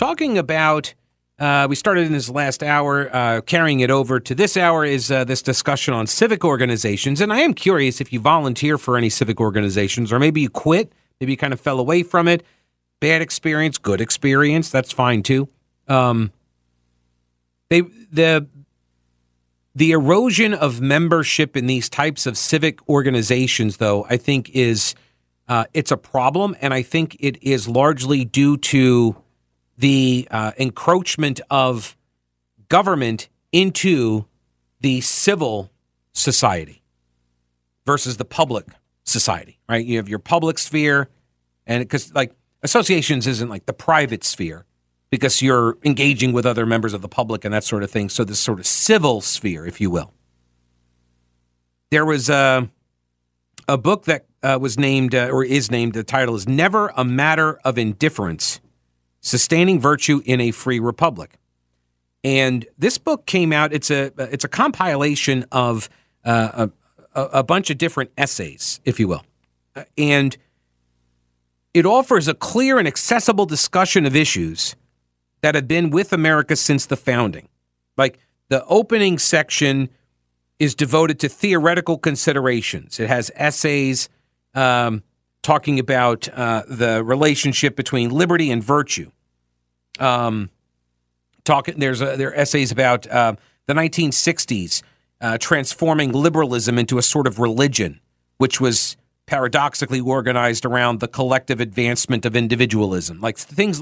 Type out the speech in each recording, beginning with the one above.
talking about. Uh, we started in this last hour, uh, carrying it over to this hour is uh, this discussion on civic organizations. And I am curious if you volunteer for any civic organizations, or maybe you quit, maybe you kind of fell away from it. Bad experience, good experience, that's fine too. Um, they the the erosion of membership in these types of civic organizations, though, I think is uh, it's a problem, and I think it is largely due to the uh, encroachment of government into the civil society versus the public society, right? You have your public sphere, and because like associations isn't like the private sphere because you're engaging with other members of the public and that sort of thing. So this sort of civil sphere, if you will. There was a a book that uh, was named uh, or is named. The title is "Never a Matter of Indifference." Sustaining Virtue in a Free Republic. And this book came out. It's a it's a compilation of uh, a, a bunch of different essays, if you will, and it offers a clear and accessible discussion of issues that have been with America since the founding. Like the opening section is devoted to theoretical considerations. It has essays um, talking about uh, the relationship between liberty and virtue. Um, talking there's a, there are essays about uh, the 1960s uh, transforming liberalism into a sort of religion, which was paradoxically organized around the collective advancement of individualism, like things,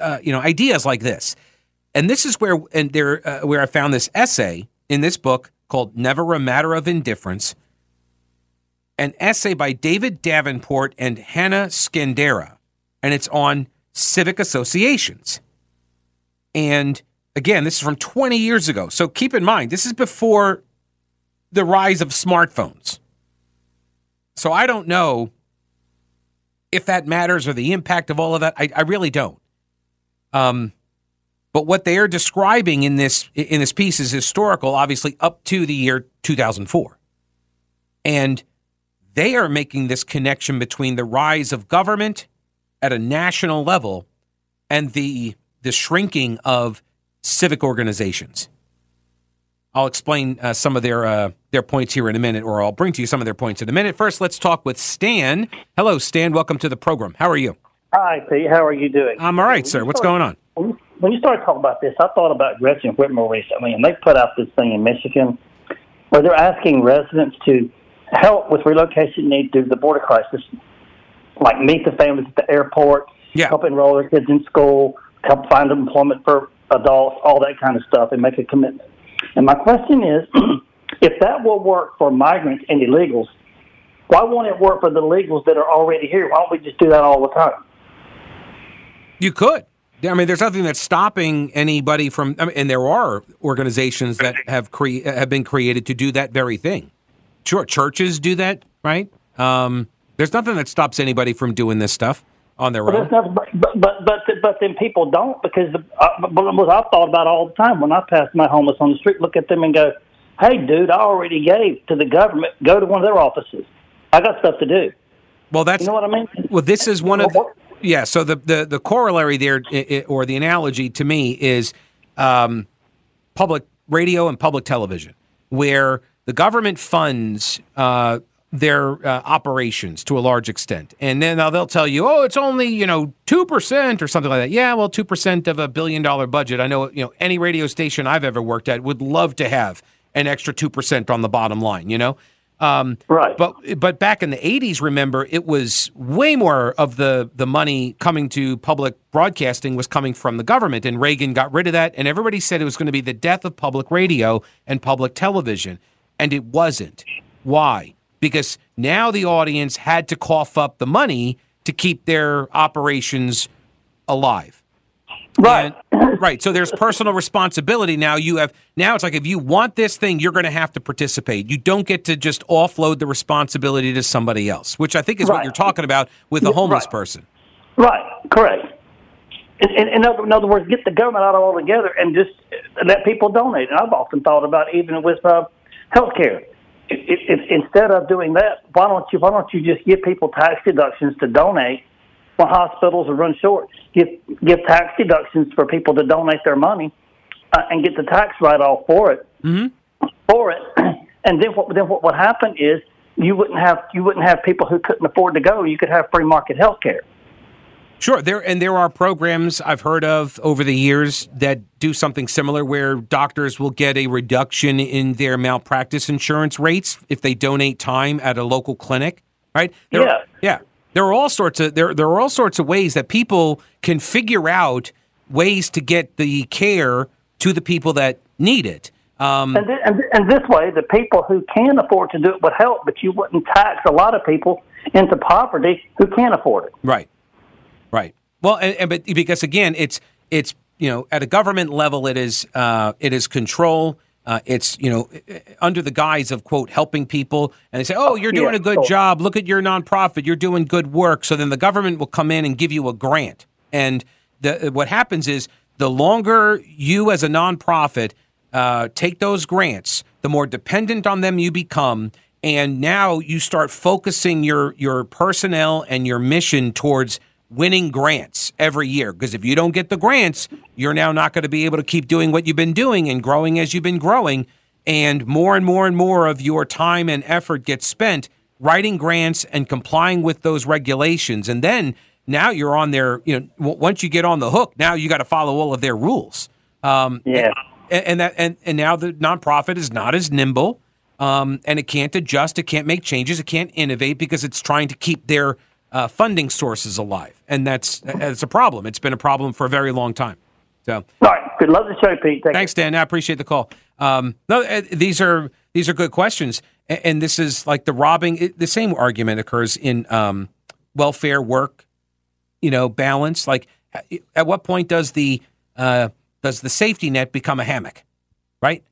uh, you know, ideas like this. And this is where and there uh, where I found this essay in this book called "Never a Matter of Indifference." An essay by David Davenport and Hanna Skandera, and it's on civic associations. And again, this is from 20 years ago. So keep in mind, this is before the rise of smartphones. So I don't know if that matters or the impact of all of that. I, I really don't. Um, but what they are describing in this in this piece is historical, obviously up to the year 2004, and they are making this connection between the rise of government at a national level and the the shrinking of civic organizations. I'll explain uh, some of their uh, their points here in a minute, or I'll bring to you some of their points in a minute. First, let's talk with Stan. Hello, Stan. Welcome to the program. How are you? Hi, Pete. How are you doing? I'm all right, sir. What's going on? When you started talking about this, I thought about Gretchen Whitmer recently, and they put out this thing in Michigan where they're asking residents to help with relocation needs due to the border crisis, like meet the families at the airport, yeah. help enroll their kids in school, help find employment for adults, all that kind of stuff, and make a commitment. And my question is, if that will work for migrants and illegals, why won't it work for the illegals that are already here? Why don't we just do that all the time? You could. I mean, there's nothing that's stopping anybody from, I mean, and there are organizations that have cre- have been created to do that very thing. Sure, churches do that, right? Um, there's nothing that stops anybody from doing this stuff on their but own. Not, but, but but but then people don't because the, uh, what I've thought about all the time when I pass my homeless on the street, look at them and go, "Hey, dude, I already gave to the government. Go to one of their offices. I got stuff to do." Well, that's you know what I mean. Well, this is one of the, yeah. So the the the corollary there, or the analogy to me is um, public radio and public television, where the government funds uh, their uh, operations to a large extent, and then they'll tell you, "Oh, it's only you know two percent or something like that." Yeah, well, two percent of a billion dollar budget. I know you know any radio station I've ever worked at would love to have an extra two percent on the bottom line. You know. Um, right. But but back in the '80s, remember, it was way more of the the money coming to public broadcasting was coming from the government, and Reagan got rid of that, and everybody said it was going to be the death of public radio and public television and it wasn't. Why? Because now the audience had to cough up the money to keep their operations alive. Right. And, right. So there's personal responsibility. Now you have now it's like if you want this thing, you're going to have to participate. You don't get to just offload the responsibility to somebody else, which I think is Right. what you're talking about with a homeless Right. person. Right, correct. In, in, in, other, in other words, get the government out of all together and just let people donate. And I've often thought about even with uh, health care. If, if, instead of doing that, why don't you why don't you just give people tax deductions to donate when hospitals are run short? Give give tax deductions for people to donate their money uh, and get the tax write off for it Mm-hmm. for it. And then what then what would happen is you wouldn't have you wouldn't have people who couldn't afford to go. You could have free market health care. Sure, there and there are programs I've heard of over the years that do something similar, where doctors will get a reduction in their malpractice insurance rates if they donate time at a local clinic. Right? There, Yeah. yeah. There are all sorts of there there are all sorts of ways that people can figure out ways to get the care to the people that need it. Um, And, th- and, th- and this way, the people who can afford to do it would help, but you wouldn't tax a lot of people into poverty who can't afford it. Right. Right. Well, and, and but because again, it's it's you know at a government level, it is uh, it is control. Uh, it's you know under the guise of quote helping people, and they say, "Oh, you're doing Yeah, a good sure. job. Look at your nonprofit. You're doing good work." So then the government will come in and give you a grant, and the what happens is the longer you as a nonprofit uh, take those grants, the more dependent on them you become, and now you start focusing your your personnel and your mission towards winning grants every year. Because if you don't get the grants, you're now not going to be able to keep doing what you've been doing and growing as you've been growing, and more and more and more of your time and effort gets spent writing grants and complying with those regulations, and then. Now you're on their, you know, once you get on the hook, now you got to follow all of their rules. Um, Yeah. and, and that and, and now the nonprofit is not as nimble um, and it can't adjust it can't make changes it can't innovate because it's trying to keep their uh, funding sources alive. And that's that's a problem. It's been a problem for a very long time. So All right. Good. Love the show, Pete. Thank thanks dan. I appreciate the call. Um, no uh, these are these are good questions. And, and this is like the robbing it, the same argument occurs in um, welfare work you know balance. Like at what point does the uh, does the safety net become a hammock? Right?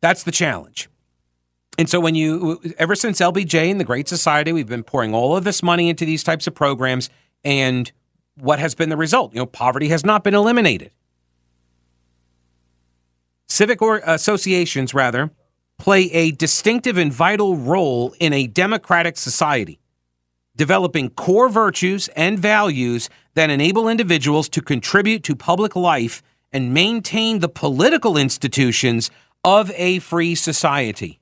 That's the challenge and so when you ever since lbj and the great society we've been pouring all of this money into these types of programs and what has been the result you know poverty has not been eliminated civic or associations rather play a distinctive and vital role in a democratic society developing core virtues and values that enable individuals to contribute to public life and maintain the political institutions of a free society.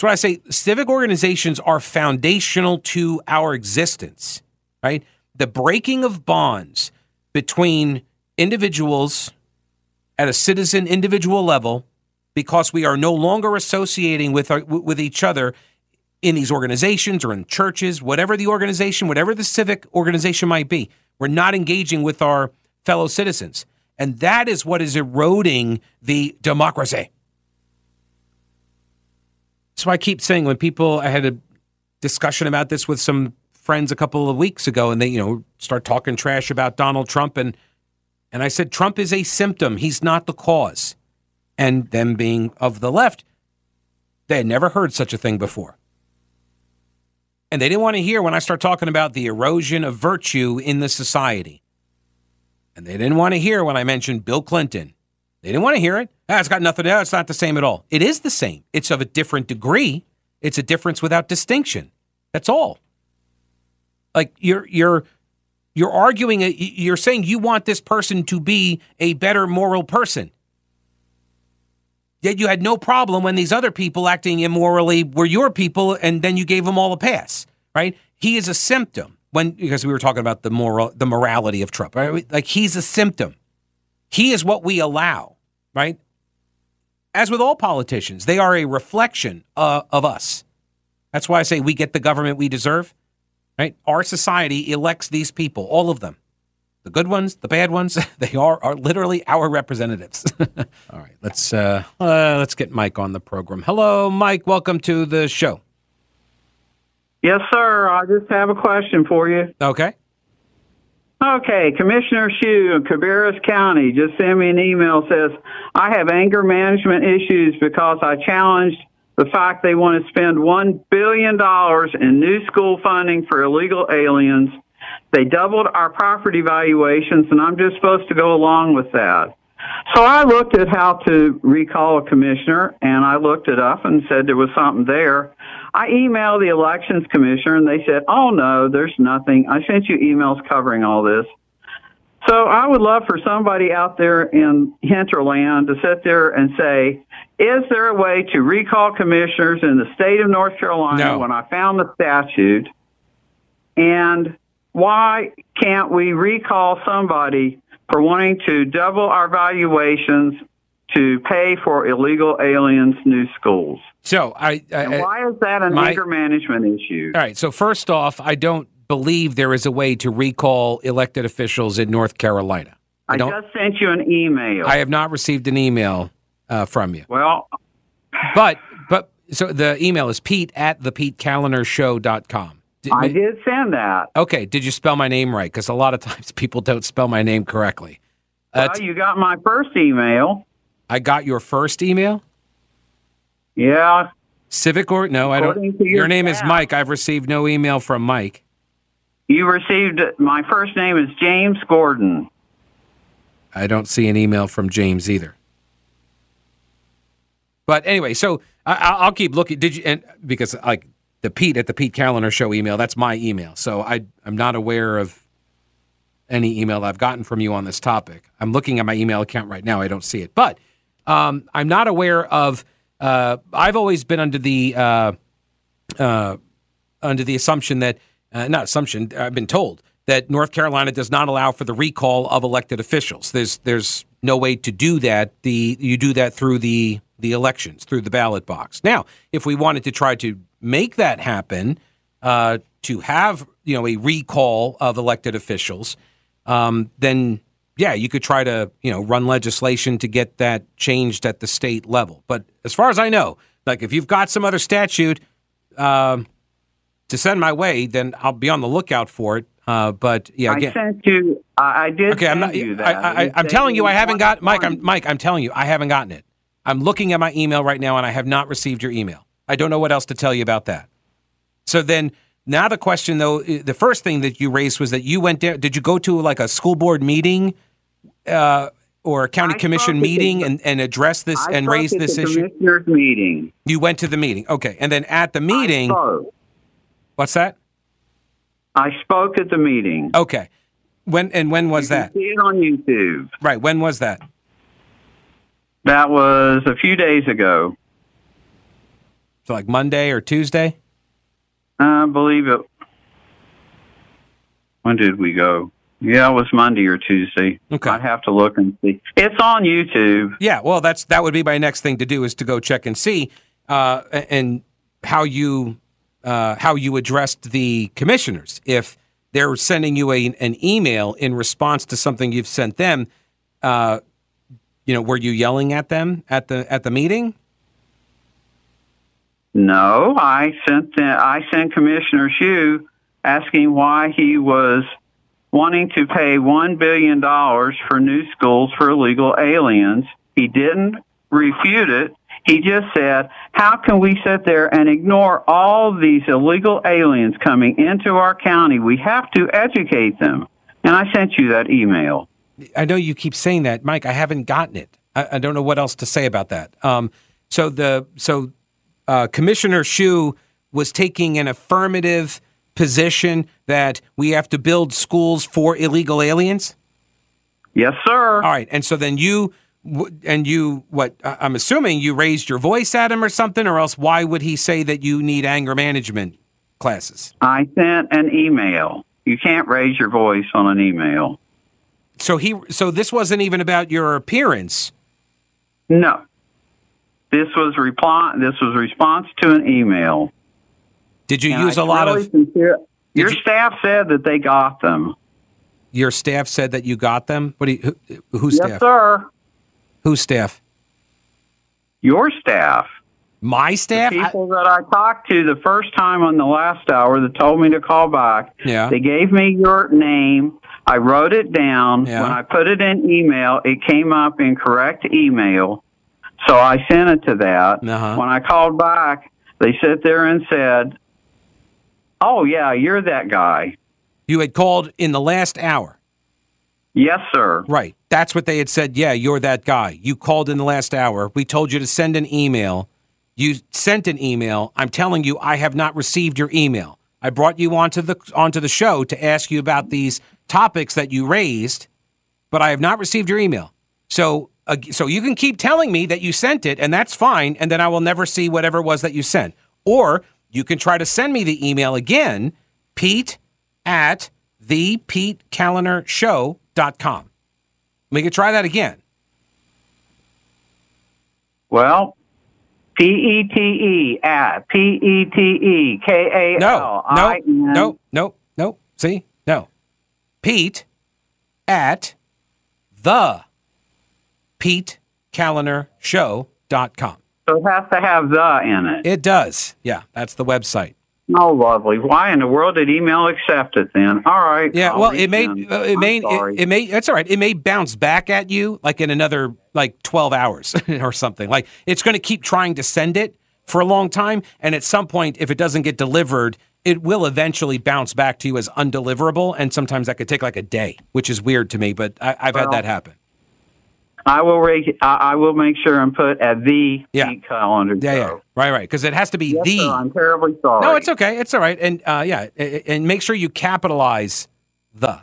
Why I say civic organizations are foundational to our existence, right? The breaking of bonds between individuals at a citizen individual level because we are no longer associating with uh, our, with each other in these organizations or in churches, whatever the organization, whatever the civic organization might be. We're not engaging with our fellow citizens. And that is what is eroding the democracy. So I keep saying when people, I had a discussion about this with some friends a couple of weeks ago, and they, you know, start talking trash about Donald Trump, and and I said Trump is a symptom; he's not the cause. And them being of the left, they had never heard such a thing before. And they didn't want to hear when I start talking about the erosion of virtue in the society. And they didn't want to hear when I mentioned Bill Clinton. They didn't want to hear it. Ah, it's got nothing. It's not the same at all. It is the same. It's of a different degree. It's a difference without distinction. That's all. Like you're you're you're arguing. a- You're saying you want this person to be a better moral person. Yet you had no problem when these other people acting immorally were your people, and then you gave them all a pass, right? He is a symptom when because we were talking about the moral, the morality of Trump, right? Like he's a symptom. He is what we allow, right? As with all politicians, they are a reflection uh, of us. That's why I say we get the government we deserve, right? Our society elects these people, all of them the good ones, the bad ones, they are are literally our representatives. All right, let's uh, uh, let's get Mike on the program. Hello, Mike. Welcome to the show. Yes, sir. I just have a question for you. Okay. Okay, Commissioner Shue of Cabarrus County just sent me an email says, I have anger management issues because I challenged the fact they want to spend $1 billion in new school funding for illegal aliens. They doubled our property valuations, and I'm just supposed to go along with that. So I looked at how to recall a commissioner, and I looked it up and said there was something there. I emailed the elections commissioner, and they said, "Oh no, there's nothing." I sent you emails covering all this. So I would love for somebody out there in hinterland to sit there and say, "Is there a way to recall commissioners in the state of North Carolina?" No. When I found the statute, and why can't we recall somebody for wanting to double our valuations to pay for illegal aliens' new schools? So I, I, And why is that an anger management issue? all right. So first off, I don't believe there is a way to recall elected officials in North Carolina. I I just sent you an email. I have not received an email uh, from you. well, But but so the email is Pete at the PeteKalinerShow.com. Did, I did send that. Okay, did you spell my name right? Because a lot of times people don't spell my name correctly. Uh, Well, you got my first email. I got your first email. Yeah, Civic or no, I don't. Your, your name is. Mike. I've received no email from Mike. you received my first name is James Gordon. I don't see an email from James either. But anyway, so I, I'll I'll keep looking. Did you? And because like the Pete at the Pete Kaliner Show email, that's my email. So I I'm not aware of any email I've gotten from you on this topic. I'm looking at my email account right now. I don't see it, but um, I'm not aware of. Uh, I've always been under the uh, uh, under the assumption that uh, not assumption. I've been told that North Carolina does not allow for the recall of elected officials. There's there's no way to do that. The you do that through the the elections through the ballot box. Now, if we wanted to try to make that happen, uh, to have you know a recall of elected officials, um, then yeah, you could try to you know run legislation to get that changed at the state level. But as far as I know, like if you've got some other statute um, to send my way, then I'll be on the lookout for it. Uh, but yeah, I sent you. I, did. okay, I'm not. I, I'm telling you, I haven't got Mike. I'm Mike. I'm telling you, I haven't gotten it. I'm looking at my email right now, and I have not received your email. I don't know what else to tell you about that. So then, now the question though, the first thing that you raised was that you went there. Did you go to like a school board meeting, uh, or a county I commission meeting the- and and address this I and raise this the issue? Commissioners meeting. You went to the meeting, okay, and then at the meeting, what's that? I spoke at the meeting. Okay, when and when was that? See it on YouTube. Right, when was that? That was a few days ago. So like Monday or Tuesday? I believe it. When did we go? Yeah, it was Monday or Tuesday. Okay. I'd have to look and see. It's on YouTube. Yeah, well, that's that would be my next thing to do is to go check and see uh, and how you uh, how you addressed the commissioners. If they're sending you a, an email in response to something you've sent them, uh, you know, were you yelling at them at the at the meeting? No, I sent the, I sent Commissioner Shue asking why he was wanting to pay one billion dollars for new schools for illegal aliens. He didn't refute it. He just said, "How can we sit there and ignore all these illegal aliens coming into our county? We have to educate them." And I sent you that email. I know you keep saying that, Mike. I haven't gotten it. I, I don't know what else to say about that. Um, so the so uh, Commissioner Shue was taking an affirmative position that we have to build schools for illegal aliens. Yes, sir. All right, and so then you and you what? I'm assuming you raised your voice at him or something, or else why would he say that you need anger management classes? I sent an email. You can't raise your voice on an email. So he so this wasn't even about your appearance. No. This was reply. This was response to an email. Did you And use I a lot really of sincere- Your you- staff said that they got them. your staff said that you got them? What do you who, whose Yes, staff? sir. Whose staff? Your staff. My staff? I- People that I talked to the first time on the last hour that told me to call back. Yeah. They gave me your name. I wrote it down. Yeah. When I put it in email, it came up in correct email. So I sent it to that. Uh-huh. When I called back, they sit there and said, "Oh yeah, you're that guy." You had called in the last hour. Yes, sir. Right. That's what they had said. Yeah, you're that guy. You called in the last hour. We told you to send an email. You sent an email. I'm telling you, I have not received your email. I brought you onto the onto the show to ask you about these topics that you raised, but I have not received your email. So, uh, so you can keep telling me that you sent it, and that's fine, and then I will never see whatever it was that you sent. Or you can try to send me the email again, Pete at the Pete Show.com. We could try that again. Well, P E T E at P E T E K A No, no, no, no, no. See, no. Pete at the Pete Kaliner Show.com. So it has to have the in it. It does. Yeah, that's the website. Oh, lovely. Why in the world did email accept it then? All right. Yeah, I'll well, it may, uh, it may, it, it may. That's all right. It may bounce back at you like in another like twelve hours or something. Like it's going to keep trying to send it for a long time, and at some point, if it doesn't get delivered, it will eventually bounce back to you as undeliverable, and sometimes that could take like a day, which is weird to me. But I, I've had that happen. I will reg- I, I will make sure and put at the Yeah. Pete Kaliner. Yeah, yeah, right, right, because it has to be Yes, the. sir, I'm terribly sorry. No, it's okay. It's all right. And uh, yeah, a- a- and make sure you capitalize the,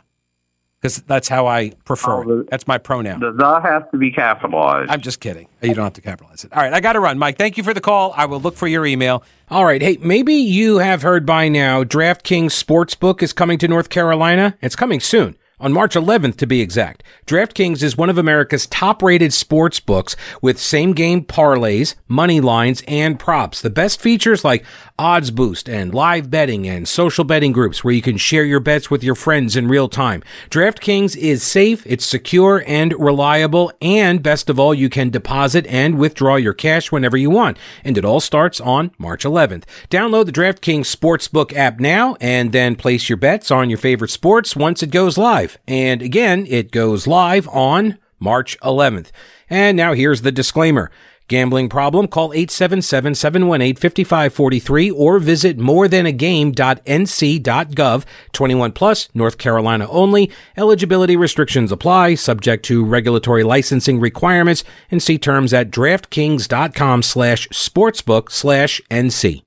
because that's how I prefer Oh, it. the- That's my pronoun. The the has to be capitalized. I'm just kidding. You don't have to capitalize it. All right, I got to run. Mike, thank you for the call. I will look for your email. All right. Hey, maybe you have heard by now DraftKings Sportsbook is coming to North Carolina. It's coming soon. On March 11th, to be exact, DraftKings is one of America's top rated sports books with same game parlays, money lines, and props. The best features like odds boost and live betting and social betting groups where you can share your bets with your friends in real time. DraftKings is safe, it's secure and reliable, and best of all, you can deposit and withdraw your cash whenever you want. And it all starts on March 11th. Download the DraftKings Sportsbook app now and then place your bets on your favorite sports once it goes live. And again, it goes live on March 11th. And now here's the disclaimer. Gambling problem? Call 877-718-5543 or visit morethanagame.nc.gov. 21 plus, North Carolina only. Eligibility restrictions apply, subject to regulatory licensing requirements, and see terms at draftkings.com slash sportsbook slash NC.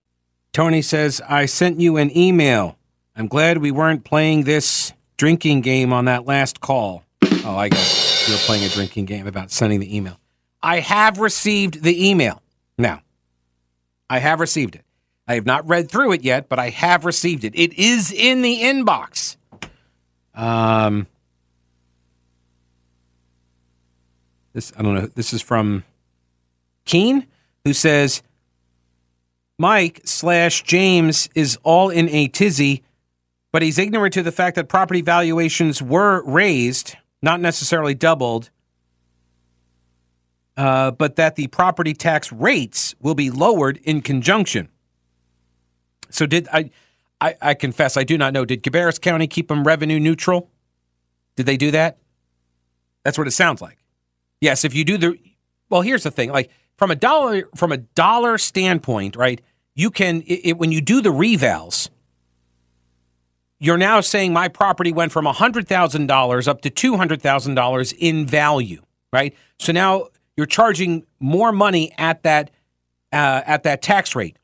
Tony says, I sent you an email. I'm glad we weren't playing this drinking game on that last call. Oh, I got it. You were playing a drinking game about sending the email. I have received the email. Now, I have received it. I have not read through it yet, but I have received it. It is in the inbox. Um, this I don't know. This is from Keen, who says Mike slash James is all in a tizzy, but he's ignorant to the fact that property valuations were raised, not necessarily doubled, uh, but that the property tax rates will be lowered in conjunction. So did I, I? I confess I do not know. Did Cabarrus County keep them revenue neutral? Did they do that? That's what it sounds like. Yes, if you do the well, here's the thing. Like from a dollar from a dollar standpoint, right? You can it, it- when you do the revals, you're now saying my property went from hundred thousand dollars up to two hundred thousand dollars in value, right? So now you're charging more money at that uh, at that tax rate.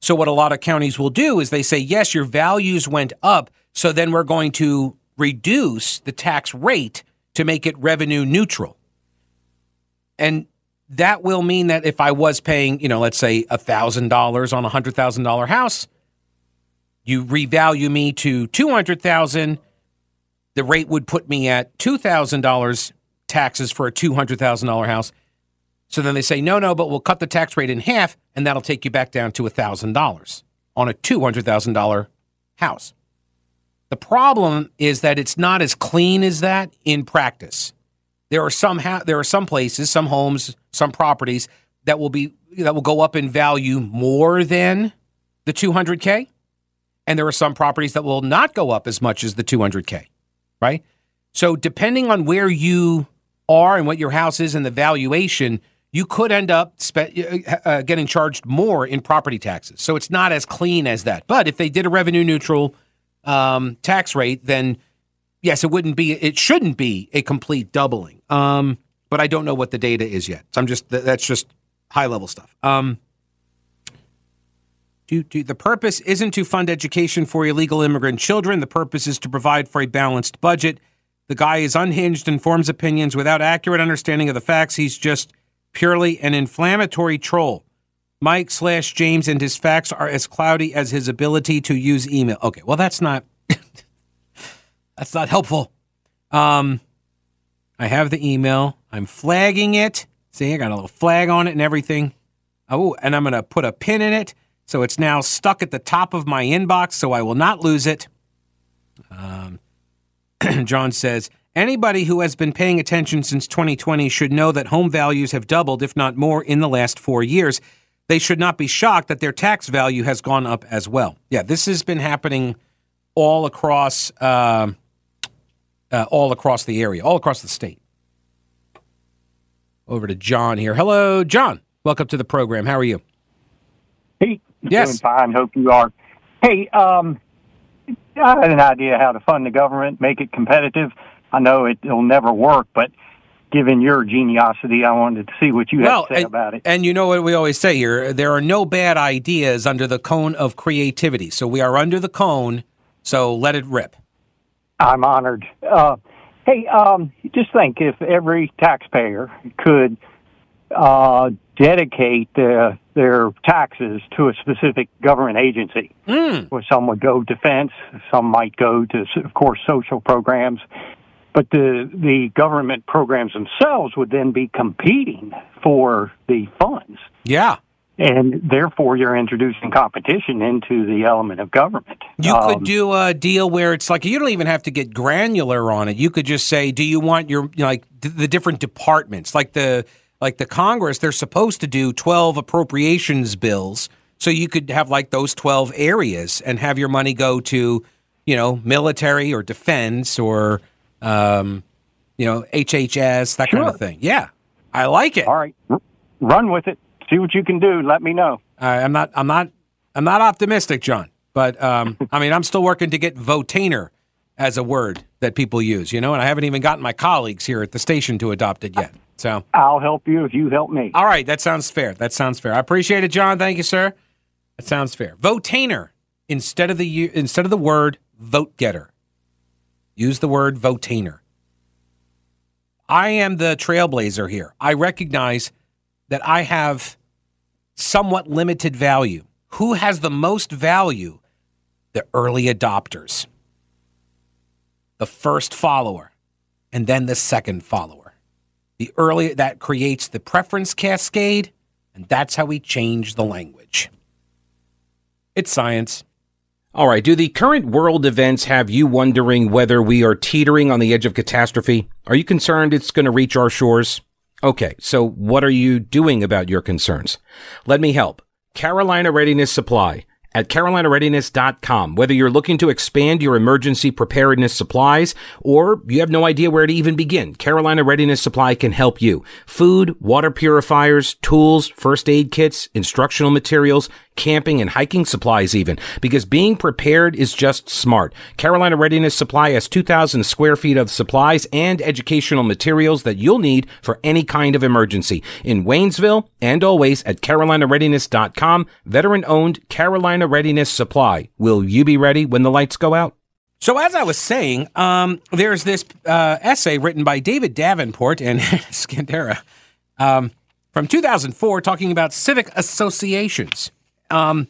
So what a lot of counties will do is they say, yes, your values went up, so then we're going to reduce the tax rate to make it revenue neutral. And that will mean that if I was paying, you know, let's say $1,000 on a $100,000 house, you revalue me to 200,000, the rate would put me at $2,000 taxes for a $200,000 house. So then they say, no, no, but we'll cut the tax rate in half, and that'll take you back down to $1,000 on a $200,000 house. The problem is that it's not as clean as that in practice. There are some ha- there are some places, some homes, some properties that will be that will go up in value more than the 200k, and there are some properties that will not go up as much as the 200k, right? So depending on where you are and what your house is and the valuation, you could end up spe- uh, uh, getting charged more in property taxes. So it's not as clean as that. But if they did a revenue neutral um, tax rate, then yes, it wouldn't be. It shouldn't be a complete doubling. Um, but I don't know what the data is yet. So I'm just that's just high level stuff. Um, do, do, the purpose isn't to fund education for illegal immigrant children. The purpose is to provide for a balanced budget. The guy is unhinged and forms opinions without accurate understanding of the facts. He's just purely an inflammatory troll. Mike slash James and his facts are as cloudy as his ability to use email. Okay, well that's not that's not helpful. Um, I have the email. I'm flagging it. See, I got a little flag on it and everything. Oh, and I'm gonna put a pin in it, so it's now stuck at the top of my inbox, so I will not lose it. Um, John says Anybody who has been paying attention since 2020 should know that home values have doubled, if not more, in the last four years. They should not be shocked that their tax value has gone up as well. Yeah, this has been happening all across, uh, uh, all across the area, all across the state. Over to John here. Hello, John. Welcome to the program. How are you? Hey, yes, doing fine. Hope you are. Hey, um, I had an idea how to fund the government, make it competitive. I know it, will never work, but given your geniosity, I wanted to see what you well, had to say and, about it. And you know what we always say here there are no bad ideas under the cone of creativity. So we are under the cone, so let it rip. I'm honored. Uh, hey, um, just think if every taxpayer could uh, dedicate uh, their taxes to a specific government agency. Mm. Where some would go defense, some might go to, of course, social programs, but the the government programs themselves would then be competing for the funds. Yeah. And therefore, you're introducing competition into the element of government. You um, could do a deal where it's like you don't even have to get granular on it. You could just say, "Do you want your like the different departments, like the like the Congress? They're supposed to do twelve appropriations bills, so you could have like those twelve areas and have your money go to, you know, military or defense or." Um, you know, HHS, that sure. kind of thing. Yeah, I like it. All right, run with it. See what you can do. Let me know. I'm not. I'm not. I'm not optimistic, John. But um, I mean, I'm still working to get votainer as a word that people use. You know, and I haven't even gotten my colleagues here at the station to adopt it yet. So I'll help you if you help me. All right, that sounds fair. That sounds fair. I appreciate it, John. Thank you, sir. That sounds fair. Votainer instead of the instead of the word vote getter. Use the word votainer. I am the trailblazer here. I recognize that I have somewhat limited value. Who has the most value? The early adopters, the first follower, and then the second follower. The early that creates the preference cascade, and that's how we change the language. It's science. All right. Do the current world events have you wondering whether we are teetering on the edge of catastrophe? Are you concerned it's going to reach our shores? Okay. So what are you doing about your concerns? Let me help. Carolina Readiness Supply at carolinareadiness.com. Whether you're looking to expand your emergency preparedness supplies or you have no idea where to even begin, Carolina Readiness Supply can help you. Food, water purifiers, tools, first aid kits, instructional materials, camping and hiking supplies even, because being prepared is just smart. Carolina Readiness Supply has 2,000 square feet of supplies and educational materials that you'll need for any kind of emergency in Waynesville and always at carolinareadiness.com. Veteran owned Carolina Readiness Supply. Will you be ready when the lights go out? So, as I was saying, um, there's this uh, essay written by David Davenport and Skandera um, from 2004 talking about civic associations. Um,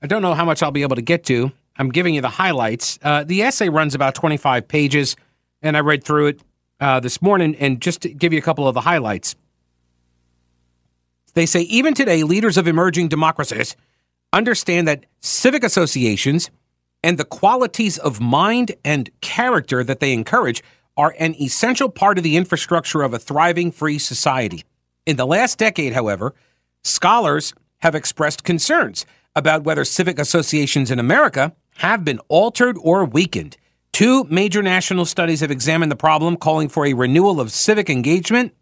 I don't know how much I'll be able to get to. I'm giving you the highlights. Uh, the essay runs about 25 pages, and I read through it uh, this morning. And just to give you a couple of the highlights, they say even today, leaders of emerging democracies understand that civic associations and the qualities of mind and character that they encourage are an essential part of the infrastructure of a thriving free society. In the last decade, however, scholars have expressed concerns about whether civic associations in America have been altered or weakened Two major national studies have examined the problem, calling for a renewal of civic engagement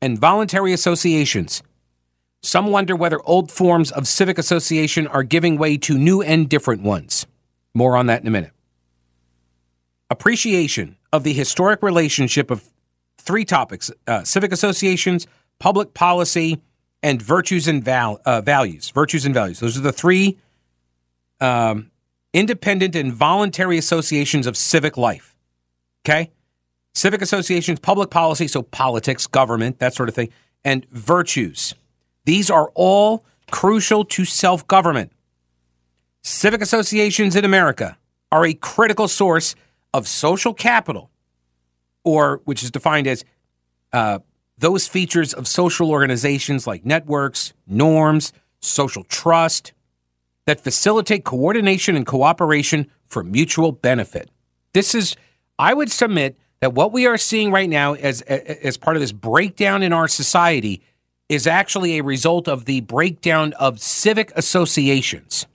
and voluntary associations. Some wonder whether old forms of civic association are giving way to new and different ones. More on that in a minute. Appreciation of the historic relationship of three topics uh, civic associations, public policy, and virtues and val- uh, values. Virtues and values. Those are the three um, independent and voluntary associations of civic life. Okay? Civic associations, public policy, so politics, government, that sort of thing, and virtues. These are all crucial to self government. Civic associations in America are a critical source of social capital, or which is defined as uh, those features of social organizations like networks, norms, social trust that facilitate coordination and cooperation for mutual benefit. This is, I would submit that what we are seeing right now as as part of this breakdown in our society is actually a result of the breakdown of civic associations.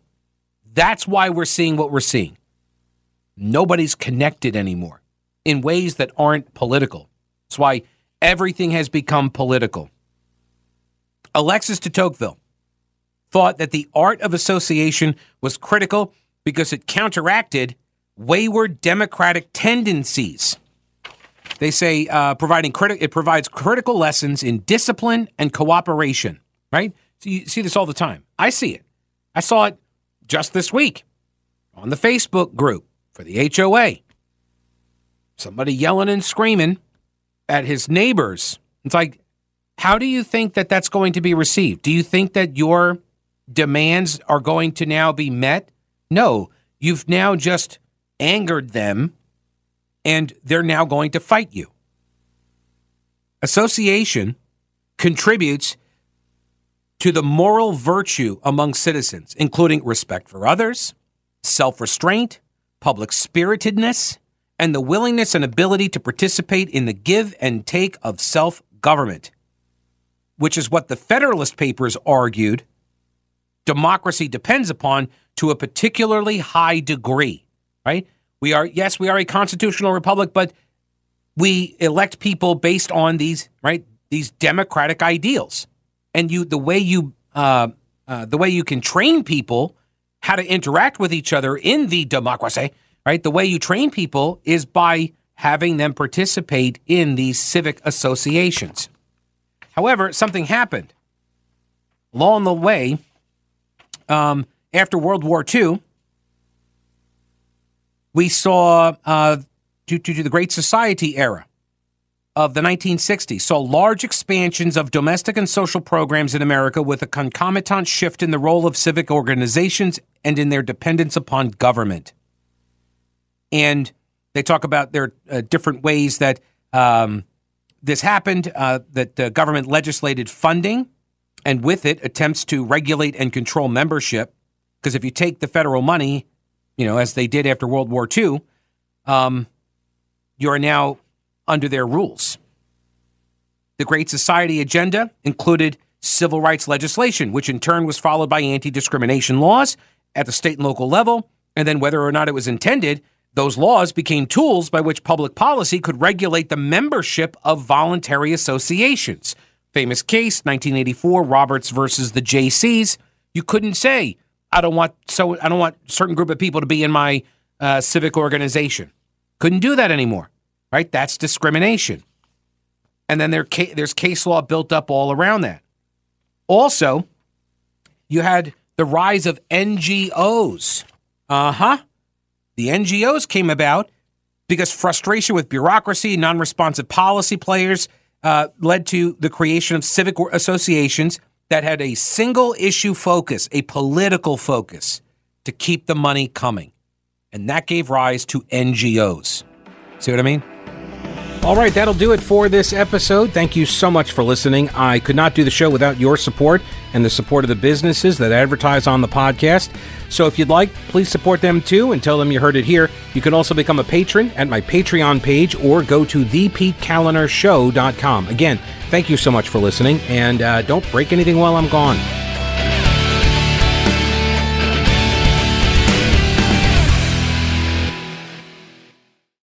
That's why we're seeing what we're seeing. Nobody's connected anymore in ways that aren't political. That's why everything has become political. Alexis de Tocqueville thought that the art of association was critical because it counteracted wayward democratic tendencies. They say uh, providing criti- it provides critical lessons in discipline and cooperation. Right? So you see this all the time. I see it. I saw it just this week on the Facebook group for the HOA. Somebody yelling and screaming at his neighbors. It's like, how do you think that that's going to be received? Do you think that your demands are going to now be met? No, you've now just angered them and they're now going to fight you. Association contributes to the moral virtue among citizens, including respect for others, self restraint, public spiritedness, and the willingness and ability to participate in the give and take of self government, which is what the Federalist Papers argued democracy depends upon to a particularly high degree, right? We are, yes, we are a constitutional republic, but we elect people based on these, right, these democratic ideals. And you, the way you, uh, uh, the way you can train people how to interact with each other in the democracy, right? The way you train people is by having them participate in these civic associations. However, something happened. Along the way, um, after World War II, we saw, uh, due, to the Great Society era of the 1960s, saw large expansions of domestic and social programs in America with a concomitant shift in the role of civic organizations and in their dependence upon government. And they talk about their uh, different ways that um, this happened, uh, that the government legislated funding and with it attempts to regulate and control membership. Because if you take the federal money, you know, as they did after World War II, um, you are now under their rules. The Great Society agenda included civil rights legislation, which in turn was followed by anti discrimination laws at the state and local level. And then, whether or not it was intended, those laws became tools by which public policy could regulate the membership of voluntary associations. Famous case, 1984, Roberts versus the Jaycees. You couldn't say, I don't want so I don't want certain group of people to be in my uh, civic organization. Couldn't do that anymore, right? That's discrimination. And then there, there's case law built up all around that. Also, you had the rise of NGOs. Uh huh. The NGOs came about because frustration with bureaucracy, non responsive policy players, uh, led to the creation of civic associations that had a single issue focus, a political focus, to keep the money coming. And that gave rise to NGOs. See what I mean? All right, that'll do it for this episode. Thank you so much for listening. I could not do the show without your support and the support of the businesses that advertise on the podcast. So if you'd like, please support them too and tell them you heard it here. You can also become a patron at my Patreon page or go to thepetekalinershow.com. Again, thank you so much for listening, and uh, don't break anything while I'm gone.